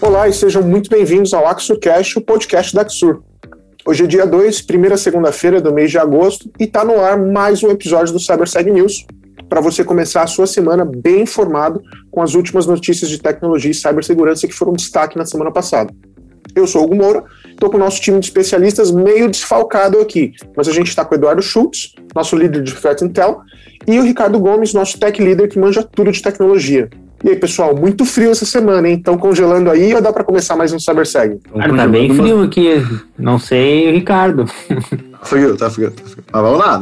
Olá e sejam muito bem-vindos ao AxurCast, o podcast da Axur. Hoje é dia 2, primeira segunda-feira do mês de agosto, e está no ar mais um episódio do CyberSeg News, para você começar a sua semana bem informado com as últimas notícias de tecnologia e cibersegurança que foram destaque na semana passada. Eu sou o Hugo Moura, estou com o nosso time de especialistas meio desfalcado aqui, mas a gente está com o Eduardo Schultz, nosso líder de Threat Intel, e o Ricardo Gomes, nosso tech leader que manja tudo de tecnologia. E aí, pessoal, muito frio essa semana, hein? Estão congelando aí ou dá para começar mais um CyberSeg? Cara, tá bem frio aqui. Não sei, Ricardo. Frio, tá frio, tá frio. Mas vamos lá,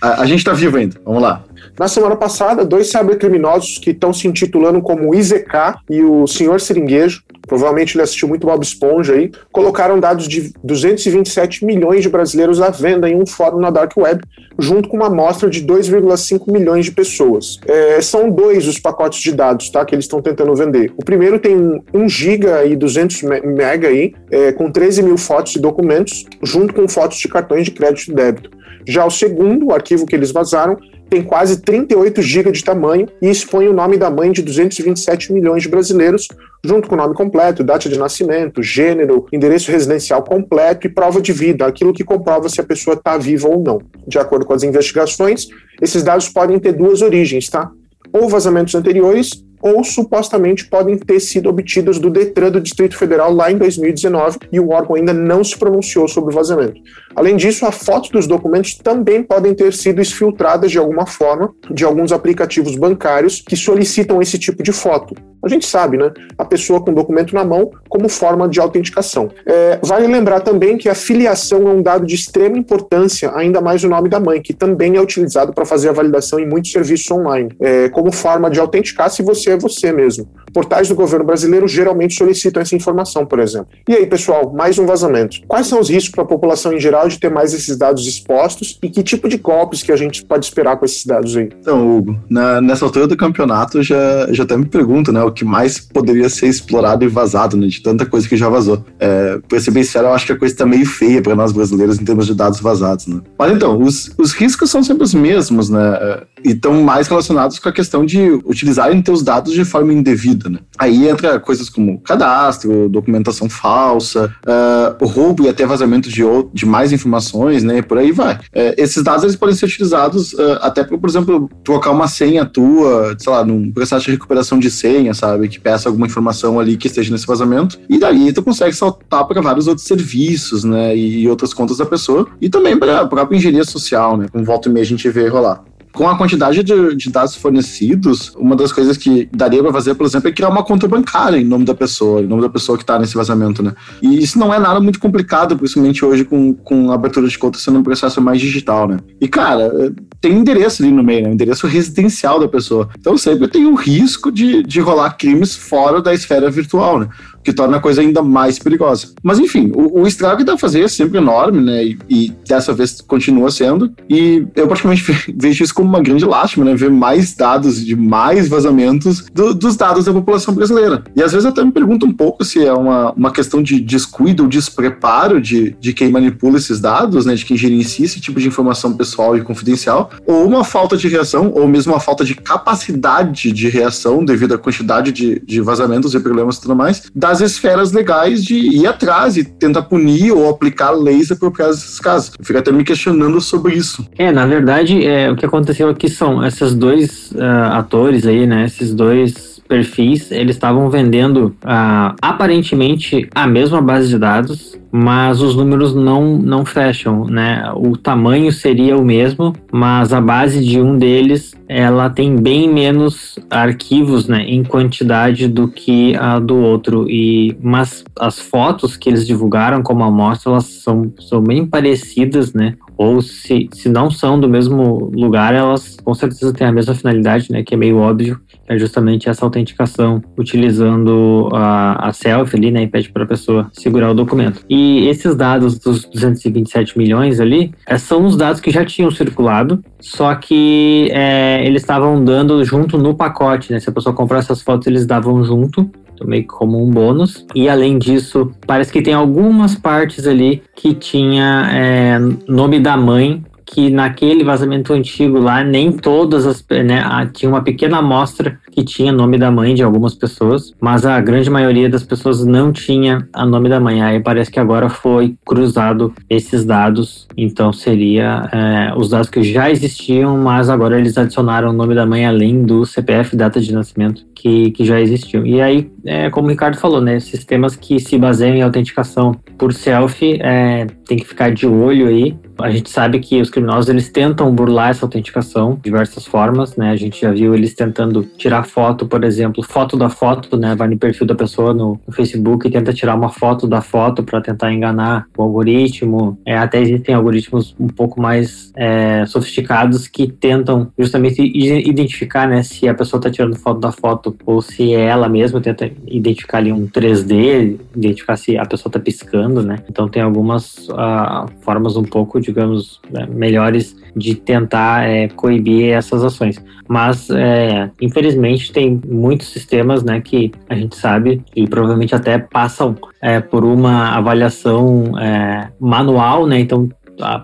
a, a gente tá vivo ainda, vamos lá. Na semana passada, dois cybercriminosos que estão se intitulando como IZK e o Senhor Seringuejo, provavelmente ele assistiu muito Bob Esponja aí, colocaram dados de 227 milhões de brasileiros à venda em um fórum na Dark Web, junto com uma amostra de 2,5 milhões de pessoas. É, são dois os pacotes de dados tá, que eles estão tentando vender. O primeiro tem 1 GB e 200 MB aí, é, com 13 mil fotos e documentos, junto com fotos de cartões de crédito e débito. Já o segundo, o arquivo que eles vazaram, tem quase 38 GB de tamanho e expõe o nome da mãe de 227 milhões de brasileiros, junto com o nome completo, data de nascimento, gênero, endereço residencial completo e prova de vida, aquilo que comprova se a pessoa está viva ou não. De acordo com as investigações, esses dados podem ter duas origens, tá? Ou vazamentos anteriores ou supostamente podem ter sido obtidos do Detran do Distrito Federal lá em 2019 e o órgão ainda não se pronunciou sobre o vazamento. Além disso, a foto dos documentos também podem ter sido exfiltradas de alguma forma de alguns aplicativos bancários que solicitam esse tipo de foto. A gente sabe, né? A pessoa com o documento na mão como forma de autenticação. É, vale lembrar também que a filiação é um dado de extrema importância, ainda mais o nome da mãe, que também é utilizado para fazer a validação em muitos serviços online, é, como forma de autenticar se você é você mesmo. Portais do governo brasileiro geralmente solicitam essa informação, por exemplo. E aí, pessoal, mais um vazamento. Quais são os riscos para a população em geral de ter mais esses dados expostos e que tipo de golpes que a gente pode esperar com esses dados aí? Então, Hugo, na, nessa altura do campeonato já, já até me pergunto, né, o que mais poderia ser explorado e vazado, né, de tanta coisa que já vazou. É, pra ser bem sincero, eu acho que a coisa está meio feia para nós brasileiros em termos de dados vazados, né. Mas então, os, os riscos são sempre os mesmos, né, e estão mais relacionados com a questão de utilizarem teus dados de forma indevida, né. Aí entra coisas como cadastro, documentação falsa, uh, roubo e até vazamento de, de mais informações, né, por aí vai. Uh, esses dados eles podem ser utilizados uh, até para, por exemplo, trocar uma senha tua, sei lá, num processo de recuperação de senha, sabe, que peça alguma informação ali que esteja nesse vazamento, e daí tu consegue saltar para vários outros serviços, né, e outras contas da pessoa, e também para a própria engenharia social, né, com volta e meia a gente vê rolar com a quantidade de, de, dados fornecidos, uma das coisas que daria para fazer, por exemplo, é criar uma conta bancária em nome da pessoa, em nome da pessoa que está nesse vazamento, né? E isso não é nada muito complicado, principalmente hoje com, com a abertura de conta sendo um processo mais digital, né? E, cara, tem endereço ali no meio, né? endereço residencial da pessoa. Então sempre tem o risco de, de rolar crimes fora da esfera virtual, né? Que torna a coisa ainda mais perigosa. Mas enfim, o, o estrago da fazer é sempre enorme, né? E, e, dessa vez continua sendo. E eu praticamente vejo isso como uma grande lástima, né? Ver mais dados de mais vazamentos do, dos dados da população brasileira. E às vezes até me pergunto um pouco se é uma, uma questão de descuido ou despreparo de, de quem manipula esses dados, né? De quem gerencia esse tipo de informação pessoal e confidencial, ou uma falta de reação, ou mesmo uma falta de capacidade de reação devido à quantidade de, de vazamentos e problemas e tudo mais, das as esferas legais de ir atrás e tentar punir ou aplicar leis apropriadas nesses casos. Eu fico até me questionando sobre isso. É, na verdade, é, o que aconteceu aqui são esses dois uh, atores aí, né? Esses dois perfis, eles estavam vendendo uh, aparentemente a mesma base de dados, mas os números não, não fecham, né? O tamanho seria o mesmo, mas a base de um deles ela tem bem menos arquivos, né, em quantidade do que a do outro. E mas as fotos que eles divulgaram como amostra elas são, são bem parecidas, né? Ou se, se não são do mesmo lugar, elas com certeza têm a mesma finalidade, né, que é meio óbvio, é justamente essa autenticação utilizando a, a selfie ali, né, e pede para a pessoa segurar o documento. E esses dados dos 227 milhões ali, é, são os dados que já tinham circulado, só que é, eles estavam dando junto no pacote, né, se a pessoa comprar essas fotos, eles davam junto, meio que como um bônus. E além disso, parece que tem algumas partes ali que tinha é, nome da mãe que naquele vazamento antigo lá, nem todas as. Né, tinha uma pequena amostra que tinha nome da mãe de algumas pessoas, mas a grande maioria das pessoas não tinha a nome da mãe. Aí parece que agora foi cruzado esses dados, então seria é, os dados que já existiam, mas agora eles adicionaram o nome da mãe além do CPF, data de nascimento, que, que já existiam. E aí, é, como o Ricardo falou, né, sistemas que se baseiam em autenticação por selfie, é, tem que ficar de olho aí, a gente sabe que os criminosos eles tentam burlar essa autenticação de diversas formas, né? A gente já viu eles tentando tirar foto, por exemplo, foto da foto, né? Vai no perfil da pessoa no, no Facebook e tenta tirar uma foto da foto para tentar enganar o algoritmo. É, até existem algoritmos um pouco mais é, sofisticados que tentam justamente identificar, né? Se a pessoa está tirando foto da foto ou se é ela mesma, tenta identificar ali um 3D, identificar se a pessoa está piscando, né? Então tem algumas uh, formas um pouco digamos, né, melhores de tentar é, coibir essas ações. Mas, é, infelizmente, tem muitos sistemas né, que a gente sabe e provavelmente até passam é, por uma avaliação é, manual, né? Então,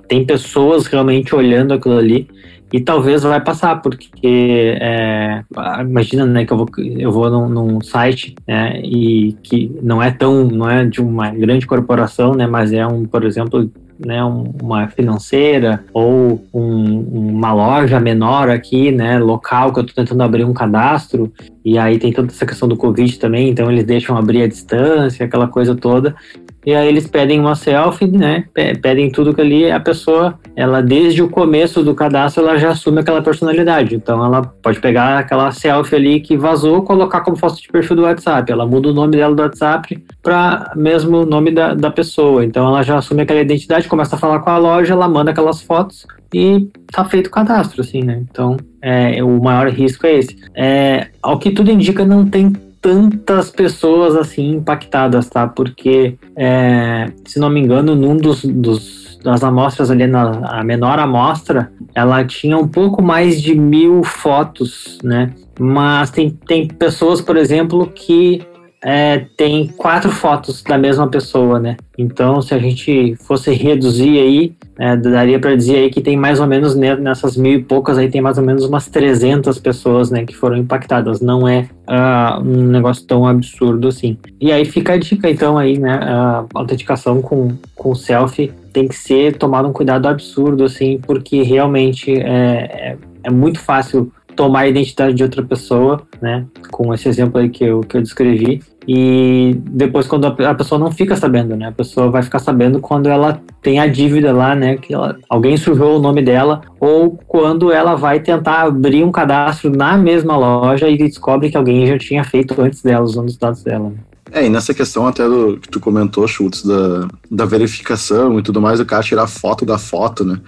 tem pessoas realmente olhando aquilo ali e talvez vai passar, porque é, imagina né, que eu vou, eu vou num, num site né, e que não é tão, não é de uma grande corporação, né, mas é um, por exemplo, né, uma financeira ou um, uma loja menor aqui, né, local que eu estou tentando abrir um cadastro e aí tem toda essa questão do Covid também, então eles deixam abrir a distância, aquela coisa toda. E aí eles pedem uma selfie, né? Pedem tudo que ali a pessoa, ela desde o começo do cadastro, ela já assume aquela personalidade. Então ela pode pegar aquela selfie ali que vazou, colocar como foto de perfil do WhatsApp. Ela muda o nome dela do WhatsApp para mesmo nome da, da pessoa. Então ela já assume aquela identidade, começa a falar com a loja, ela manda aquelas fotos e tá feito o cadastro, assim, né? Então, é, o maior risco é esse. É, ao que tudo indica, não tem tantas pessoas assim impactadas, tá? Porque, é, se não me engano, num dos, dos das amostras ali, na, a menor amostra, ela tinha um pouco mais de mil fotos, né? Mas tem, tem pessoas, por exemplo, que é, tem quatro fotos da mesma pessoa, né? Então, se a gente fosse reduzir aí, é, daria para dizer aí que tem mais ou menos nessas mil e poucas aí tem mais ou menos umas 300 pessoas, né, que foram impactadas. Não é uh, um negócio tão absurdo assim. E aí fica a dica então aí, né, a autenticação com com selfie tem que ser tomado um cuidado absurdo assim, porque realmente é, é, é muito fácil tomar a identidade de outra pessoa, né? Com esse exemplo aí que eu, que eu descrevi. E depois, quando a pessoa não fica sabendo, né? A pessoa vai ficar sabendo quando ela tem a dívida lá, né? Que ela, alguém sujou o nome dela, ou quando ela vai tentar abrir um cadastro na mesma loja e descobre que alguém já tinha feito antes dela, usando os dados dela. Né? É, e nessa questão até do que tu comentou, Schultz, da, da verificação e tudo mais, o cara tirar foto da foto, né?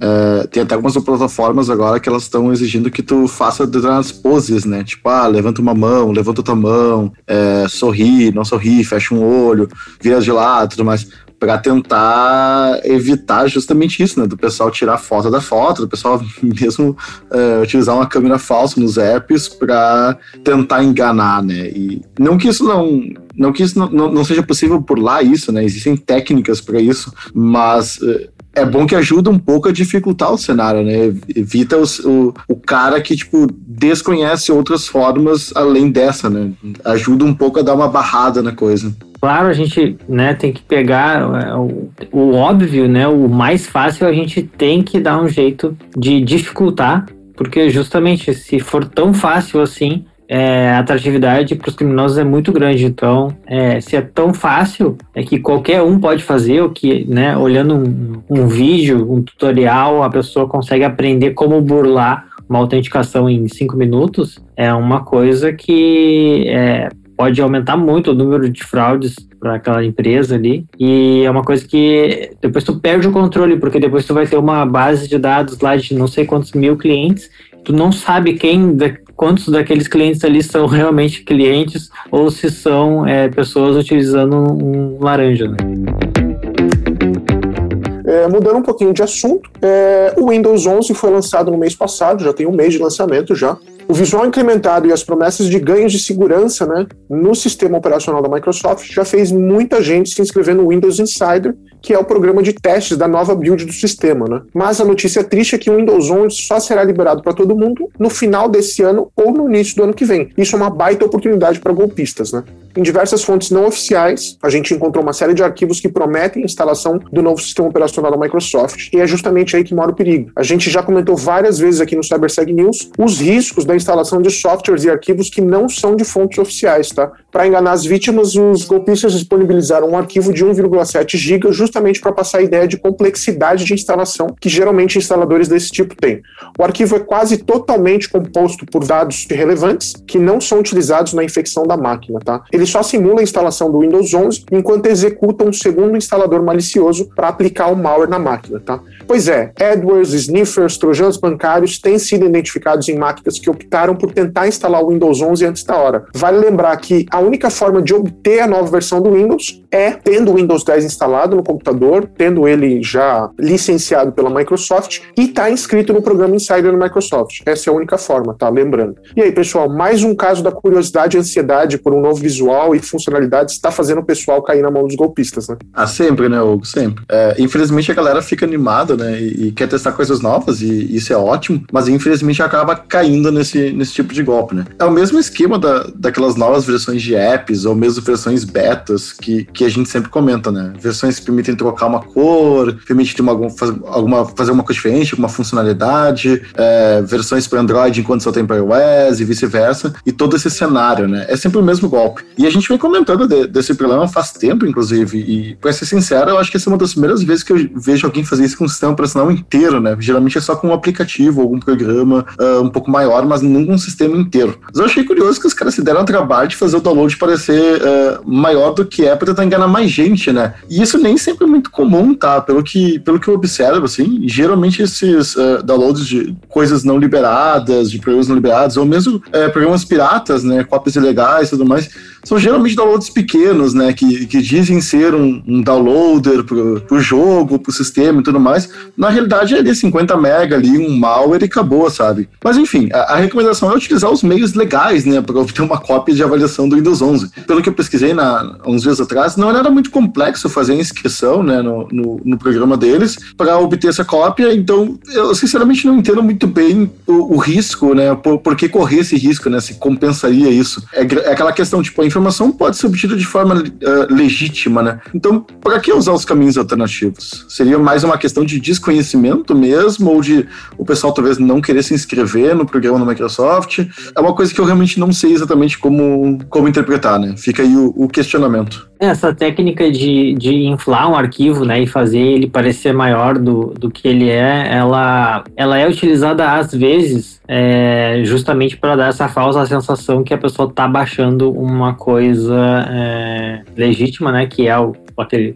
É, tem até algumas plataformas agora que elas estão exigindo que tu faça determinadas poses, né? Tipo, ah, levanta uma mão, levanta outra mão, é, sorri, não sorri, fecha um olho, vira de lado tudo mais para tentar evitar justamente isso, né? Do pessoal tirar foto da foto, do pessoal mesmo é, utilizar uma câmera falsa nos apps para tentar enganar, né? E não que isso não não que isso não, não, não seja possível por lá isso, né? Existem técnicas para isso, mas é, bom que ajuda um pouco a dificultar o cenário, né? Evita os, o, o cara que, tipo, desconhece outras formas além dessa, né? Ajuda um pouco a dar uma barrada na coisa. Claro, a gente né, tem que pegar é, o, o óbvio, né? O mais fácil a gente tem que dar um jeito de dificultar, porque justamente se for tão fácil assim, é, a atratividade para os criminosos é muito grande. Então, é, se é tão fácil, é que qualquer um pode fazer, o que, né, olhando um, um vídeo, um tutorial, a pessoa consegue aprender como burlar uma autenticação em cinco minutos, é uma coisa que é, pode aumentar muito o número de fraudes para aquela empresa ali. E é uma coisa que depois tu perde o controle, porque depois tu vai ter uma base de dados lá de não sei quantos mil clientes, tu não sabe quem quantos daqueles clientes ali são realmente clientes ou se são é, pessoas utilizando um laranja. Né? É, mudando um pouquinho de assunto, é, o Windows 11 foi lançado no mês passado, já tem um mês de lançamento já. O visual incrementado e as promessas de ganhos de segurança né, no sistema operacional da Microsoft já fez muita gente se inscrever no Windows Insider, que é o programa de testes da nova build do sistema. Né? Mas a notícia triste é que o Windows 11 só será liberado para todo mundo no final desse ano ou no início do ano que vem. Isso é uma baita oportunidade para golpistas. Né? Em diversas fontes não oficiais, a gente encontrou uma série de arquivos que prometem a instalação do novo sistema operacional da Microsoft, e é justamente aí que mora o perigo. A gente já comentou várias vezes aqui no CyberSeg News os riscos da instalação de softwares e arquivos que não são de fontes oficiais, tá? Para enganar as vítimas, os golpistas disponibilizaram um arquivo de 1,7 GB justamente para passar a ideia de complexidade de instalação que geralmente instaladores desse tipo têm. O arquivo é quase totalmente composto por dados relevantes que não são utilizados na infecção da máquina, tá? Ele só simula a instalação do Windows 11 enquanto executa um segundo instalador malicioso para aplicar o malware na máquina, tá? Pois é, AdWords, sniffers, trojanos bancários têm sido identificados em máquinas que optaram por tentar instalar o Windows 11 antes da hora. Vale lembrar que a única forma de obter a nova versão do Windows é tendo o Windows 10 instalado no computador, tendo ele já licenciado pela Microsoft e tá inscrito no programa Insider da Microsoft. Essa é a única forma, tá? Lembrando. E aí, pessoal, mais um caso da curiosidade e ansiedade por um novo visual e funcionalidades está fazendo o pessoal cair na mão dos golpistas, né? Ah, sempre, né, Hugo? Sempre. É, infelizmente a galera fica animada né? E, e, quer testar coisas novas, e isso é ótimo, mas infelizmente acaba caindo nesse, nesse tipo de golpe, né? É o mesmo esquema da, daquelas novas versões de apps, ou mesmo versões betas, que, que a gente sempre comenta, né? Versões que permitem trocar uma cor, permitem uma, fazer, alguma, fazer uma coisa diferente, alguma funcionalidade, é, versões para Android enquanto só tem para iOS e vice-versa, e todo esse cenário, né? É sempre o mesmo golpe. E a gente vem comentando de, desse problema faz tempo, inclusive, e para ser sincero, eu acho que essa é uma das primeiras vezes que eu vejo alguém fazer isso com um sistema operacional inteiro, né? Geralmente é só com um aplicativo, algum programa uh, um pouco maior, mas nunca um sistema inteiro. Mas eu achei curioso que os caras se deram ao trabalho de fazer o download parecer uh, maior do que é para tentar enganar mais gente, né? E isso nem sempre é muito comum, tá? Pelo que, pelo que eu observo, assim, geralmente esses uh, downloads de coisas não liberadas, de programas não liberados, ou mesmo programas piratas, né? Cópias ilegais e tudo mais, são geralmente downloads pequenos, né? Que, que dizem ser um, um downloader pro, pro jogo, pro sistema e tudo mais, na realidade é ali 50 mega ali, um malware e acabou, sabe? Mas enfim, a, a recomendação é utilizar os meios legais, né, para obter uma cópia de avaliação do Windows 11. Pelo que eu pesquisei na, uns dias atrás, não era muito complexo fazer a inscrição, né, no, no, no programa deles para obter essa cópia, então eu sinceramente não entendo muito bem o, o risco, né, por, por, que correr esse risco, né, se compensaria isso. É, é aquela questão, tipo, a informação pode ser obtida de forma uh, legítima, né? Então, para que usar os caminhos alternativos? Seria mais uma questão de desconhecimento mesmo, ou de o pessoal talvez não querer se inscrever no programa da Microsoft. É uma coisa que eu realmente não sei exatamente como, como interpretar, né? Fica aí o, o questionamento. Essa técnica de, de inflar um arquivo, né, e fazer ele parecer maior do, do que ele é, ela, ela é utilizada às vezes é, justamente para dar essa falsa sensação que a pessoa está baixando uma coisa é, legítima, né, que é o aquele,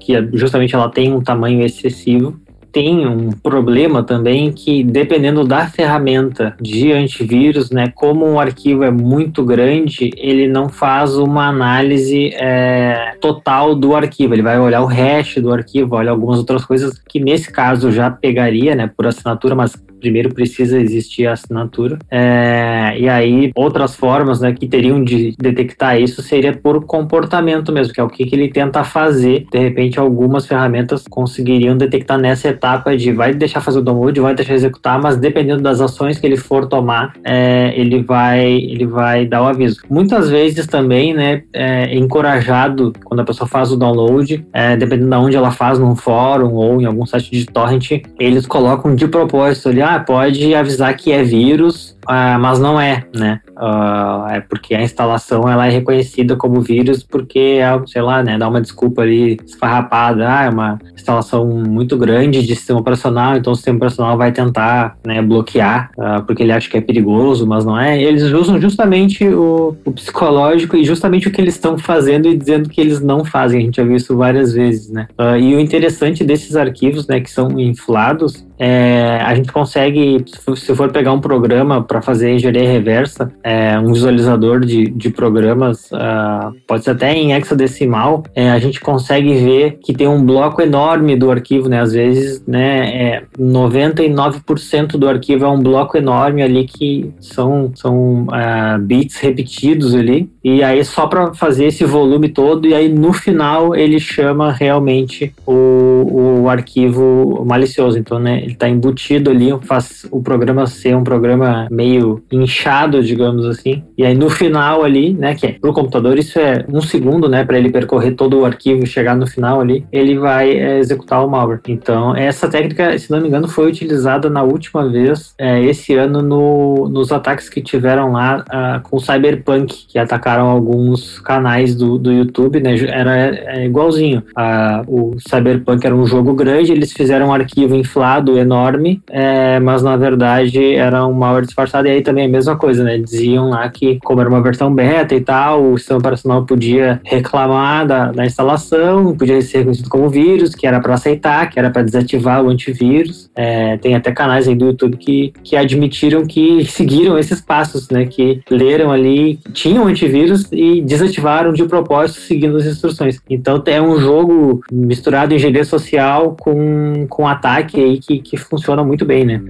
que justamente ela tem um tamanho excessivo. Tem um problema também que, dependendo da ferramenta de antivírus, né, como um arquivo é muito grande, ele não faz uma análise é, total do arquivo. Ele vai olhar o hash do arquivo, olha algumas outras coisas que, nesse caso, já pegaria né, por assinatura, mas primeiro precisa existir a assinatura. É, e aí, outras formas né, que teriam de detectar isso seria por comportamento mesmo, que é o que, que ele tenta fazer. De repente, algumas ferramentas conseguiriam detectar nessa etapa de vai deixar fazer o download, vai deixar executar, mas dependendo das ações que ele for tomar, é, ele, vai, ele vai dar o aviso. Muitas vezes também, né, é encorajado quando a pessoa faz o download, é, dependendo de onde ela faz, num fórum ou em algum site de torrent, eles colocam de propósito ali, ah, pode avisar que é vírus, uh, mas não é, né? Uh, é porque a instalação ela é reconhecida como vírus porque é, sei lá, né, dá uma desculpa ali esfarrapada, ah, é uma instalação muito grande de sistema operacional, então o sistema operacional vai tentar, né, bloquear uh, porque ele acha que é perigoso, mas não é. Eles usam justamente o, o psicológico e justamente o que eles estão fazendo e dizendo que eles não fazem. A gente já viu isso várias vezes, né? E o interessante desses arquivos, né, que são inflados, é, a gente consegue, se for pegar um programa para fazer engenharia reversa, é, um visualizador de, de programas, uh, pode ser até em hexadecimal, é, a gente consegue ver que tem um bloco enorme do arquivo, né? Às vezes, né, é 99% do arquivo é um bloco enorme ali que são, são uh, bits repetidos ali, e aí só para fazer esse volume todo, e aí no final ele chama realmente o, o arquivo malicioso. Então, né, ele está embutido ali, faz o programa ser um programa meio inchado, digamos assim. E aí no final ali, né, que é pro computador isso é um segundo, né, para ele percorrer todo o arquivo e chegar no final ali, ele vai é, executar o malware. Então, essa técnica, se não me engano, foi utilizada na última vez é, esse ano no, nos ataques que tiveram lá uh, com o Cyberpunk, que atacaram alguns canais do, do YouTube, né? Era é, igualzinho. Uh, o Cyberpunk era um jogo grande, eles fizeram um arquivo inflado enorme, é, mas na verdade era um malware disfarçado. E aí também a mesma coisa, né? Diziam lá que, como era uma versão beta e tal, o sistema operacional podia reclamar da, da instalação, podia ser reconhecido como vírus, que era para aceitar, que era para desativar o antivírus. É, tem até canais aí do YouTube que, que admitiram que seguiram esses passos, né? Que leram ali, tinham antivírus e desativaram de propósito seguindo as instruções. Então é um jogo misturado engenharia social com, com ataque aí que, que funciona muito bem, né?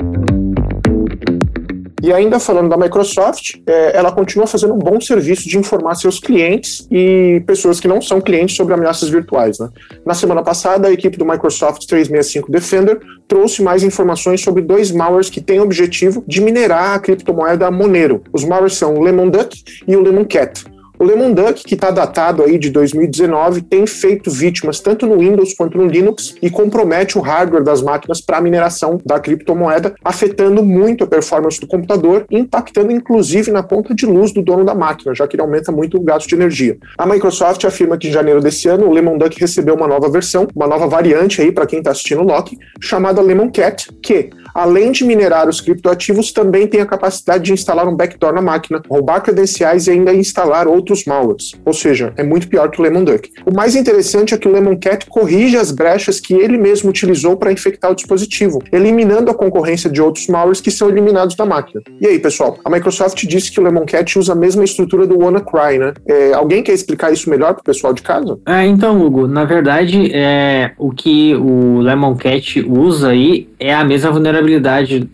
E ainda falando da Microsoft, é, ela continua fazendo um bom serviço de informar seus clientes e pessoas que não são clientes sobre ameaças virtuais. Né? Na semana passada, a equipe do Microsoft 365 Defender trouxe mais informações sobre dois malwares que têm o objetivo de minerar a criptomoeda Monero. Os malwares são o Lemon Duck e o Lemon Cat. O Lemon Duck, que está datado aí de 2019, tem feito vítimas tanto no Windows quanto no Linux e compromete o hardware das máquinas para a mineração da criptomoeda, afetando muito a performance do computador, impactando inclusive na conta de luz do dono da máquina, já que ele aumenta muito o gasto de energia. A Microsoft afirma que em janeiro desse ano o Lemon Duck recebeu uma nova versão, uma nova variante aí para quem está assistindo o Loki, chamada Lemon Cat, que além de minerar os criptoativos, também tem a capacidade de instalar um backdoor na máquina, roubar credenciais e ainda instalar outros malwares. Ou seja, é muito pior que o Lemon Duck. O mais interessante é que o Lemon Cat corrige as brechas que ele mesmo utilizou para infectar o dispositivo, eliminando a concorrência de outros malwares que são eliminados da máquina. E aí, pessoal, a Microsoft disse que o Lemon Cat usa a mesma estrutura do WannaCry, né? É, alguém quer explicar isso melhor para o pessoal de casa? É, então, Hugo, na verdade, é, o que o Lemon Cat usa aí é a mesma vulnerabilidade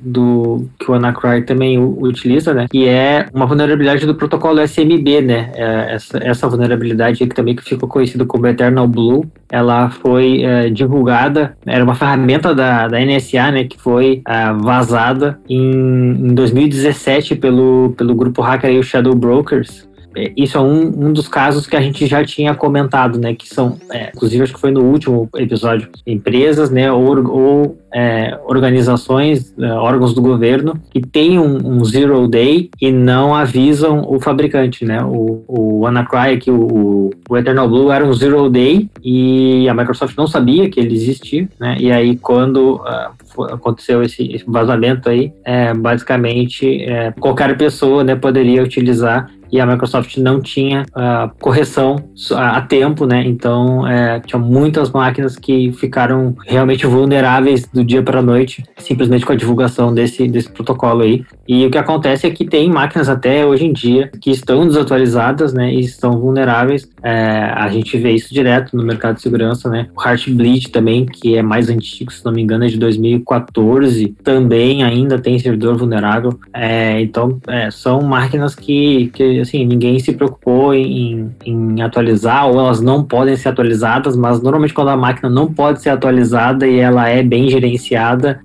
do que o Anacry também utiliza, né? Que é uma vulnerabilidade do protocolo SMB, né? É, essa, essa vulnerabilidade que também ficou conhecida como Eternal Blue, ela foi é, divulgada, era uma ferramenta da, da NSA, né? Que foi é, vazada em, em 2017 pelo, pelo grupo hacker aí, o Shadow Brokers é, isso é um, um dos casos que a gente já tinha comentado, né? Que são, é, inclusive acho que foi no último episódio, empresas, né? Ou, ou é, organizações, é, órgãos do governo que têm um, um, zero day e não avisam o fabricante, né? O, o Anacry, que o, o Eternal Blue era um zero day e a Microsoft não sabia que ele existia, né? E aí quando uh, aconteceu esse, esse vazamento aí, é, basicamente é, qualquer pessoa né, poderia utilizar e a Microsoft não tinha uh, correção a, a, tempo, né? Então é, tinha muitas máquinas que ficaram realmente vulneráveis do dia para a noite, simplesmente com a divulgação desse, desse protocolo aí. E o que acontece é que tem máquinas até hoje em dia que estão desatualizadas, né? E estão vulneráveis. É, a gente vê isso direto no mercado de segurança, né? O Heartbleed também, que é mais antigo, se não me engano, é de 2014, também ainda tem servidor vulnerável. É, então é, são máquinas que, que assim, ninguém se preocupou em, em atualizar, ou elas não podem ser atualizadas, mas normalmente quando a máquina não pode ser atualizada e ela é bem gerenciada,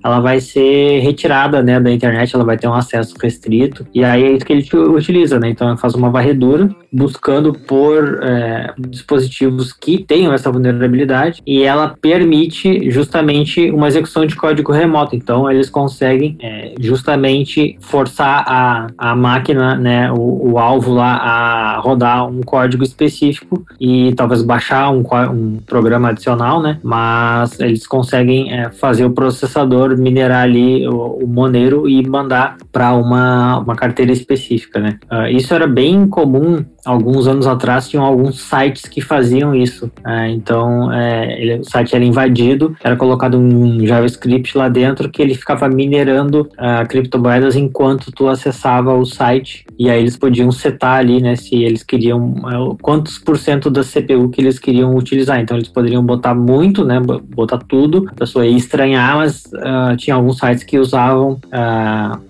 ela vai ser retirada, né, da internet, ela vai ter um acesso restrito, e aí é isso que ele utiliza, né, então faz uma varredura, buscando por é, dispositivos que tenham essa vulnerabilidade, e ela permite justamente uma execução de código remoto, então eles conseguem é, justamente forçar a, a máquina, né, o, o alvo lá a rodar um código específico e talvez baixar um, um programa adicional, né? Mas eles conseguem é, fazer o processador minerar ali o, o Monero e mandar para uma, uma carteira específica, né? Uh, isso era bem comum alguns anos atrás tinham alguns sites que faziam isso. É, então, é, ele, o site era invadido, era colocado um JavaScript lá dentro que ele ficava minerando uh, criptomoedas enquanto tu acessava o site. E aí eles podiam setar ali, né, se eles queriam, uh, quantos por cento da CPU que eles queriam utilizar. Então, eles poderiam botar muito, né, botar tudo. A pessoa ia estranhar, mas uh, tinha alguns sites que usavam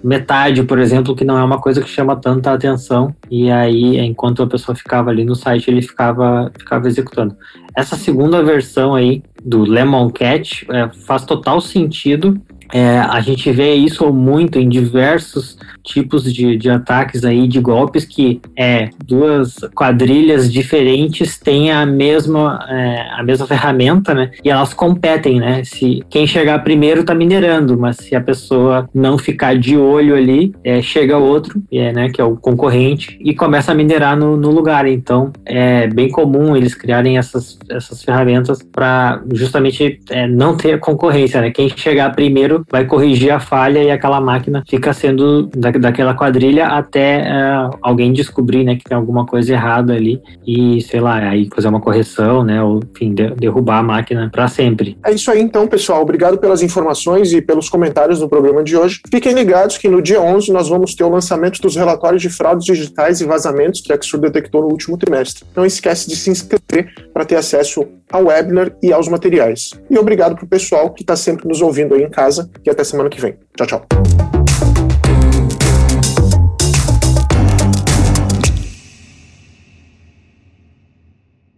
metade, por exemplo, que não é uma coisa que chama tanta atenção. E aí, enquanto a pessoa ficava ali no site, ele ficava, ficava executando. Essa segunda versão aí do Lemon Cat é, faz total sentido é, a gente vê isso muito em diversos tipos de, de ataques aí, de golpes que é, duas quadrilhas diferentes têm a mesma, é, a mesma ferramenta, né? E elas competem, né? Se quem chegar primeiro tá minerando, mas se a pessoa não ficar de olho ali, é, chega outro, é, né? Que é o concorrente e começa a minerar no, no lugar. Então é bem comum eles criarem essas, essas ferramentas para justamente é, não ter concorrência, né? Quem chegar primeiro vai corrigir a falha e aquela máquina fica sendo da, daquela quadrilha até uh, alguém descobrir, né, que tem alguma coisa errada ali e, sei lá, aí fazer uma correção, né, ou, enfim, de, derrubar a máquina para sempre. É isso aí então, pessoal. Obrigado pelas informações e pelos comentários no programa de hoje. Fiquem ligados que no dia 11 nós vamos ter o lançamento dos relatórios de fraudes digitais e vazamentos que a Exur detectou no último trimestre. Não esquece de se inscrever para ter acesso ao webinar e aos materiais. E obrigado para o pessoal que está sempre nos ouvindo aí em casa e até semana que vem. Tchau, tchau.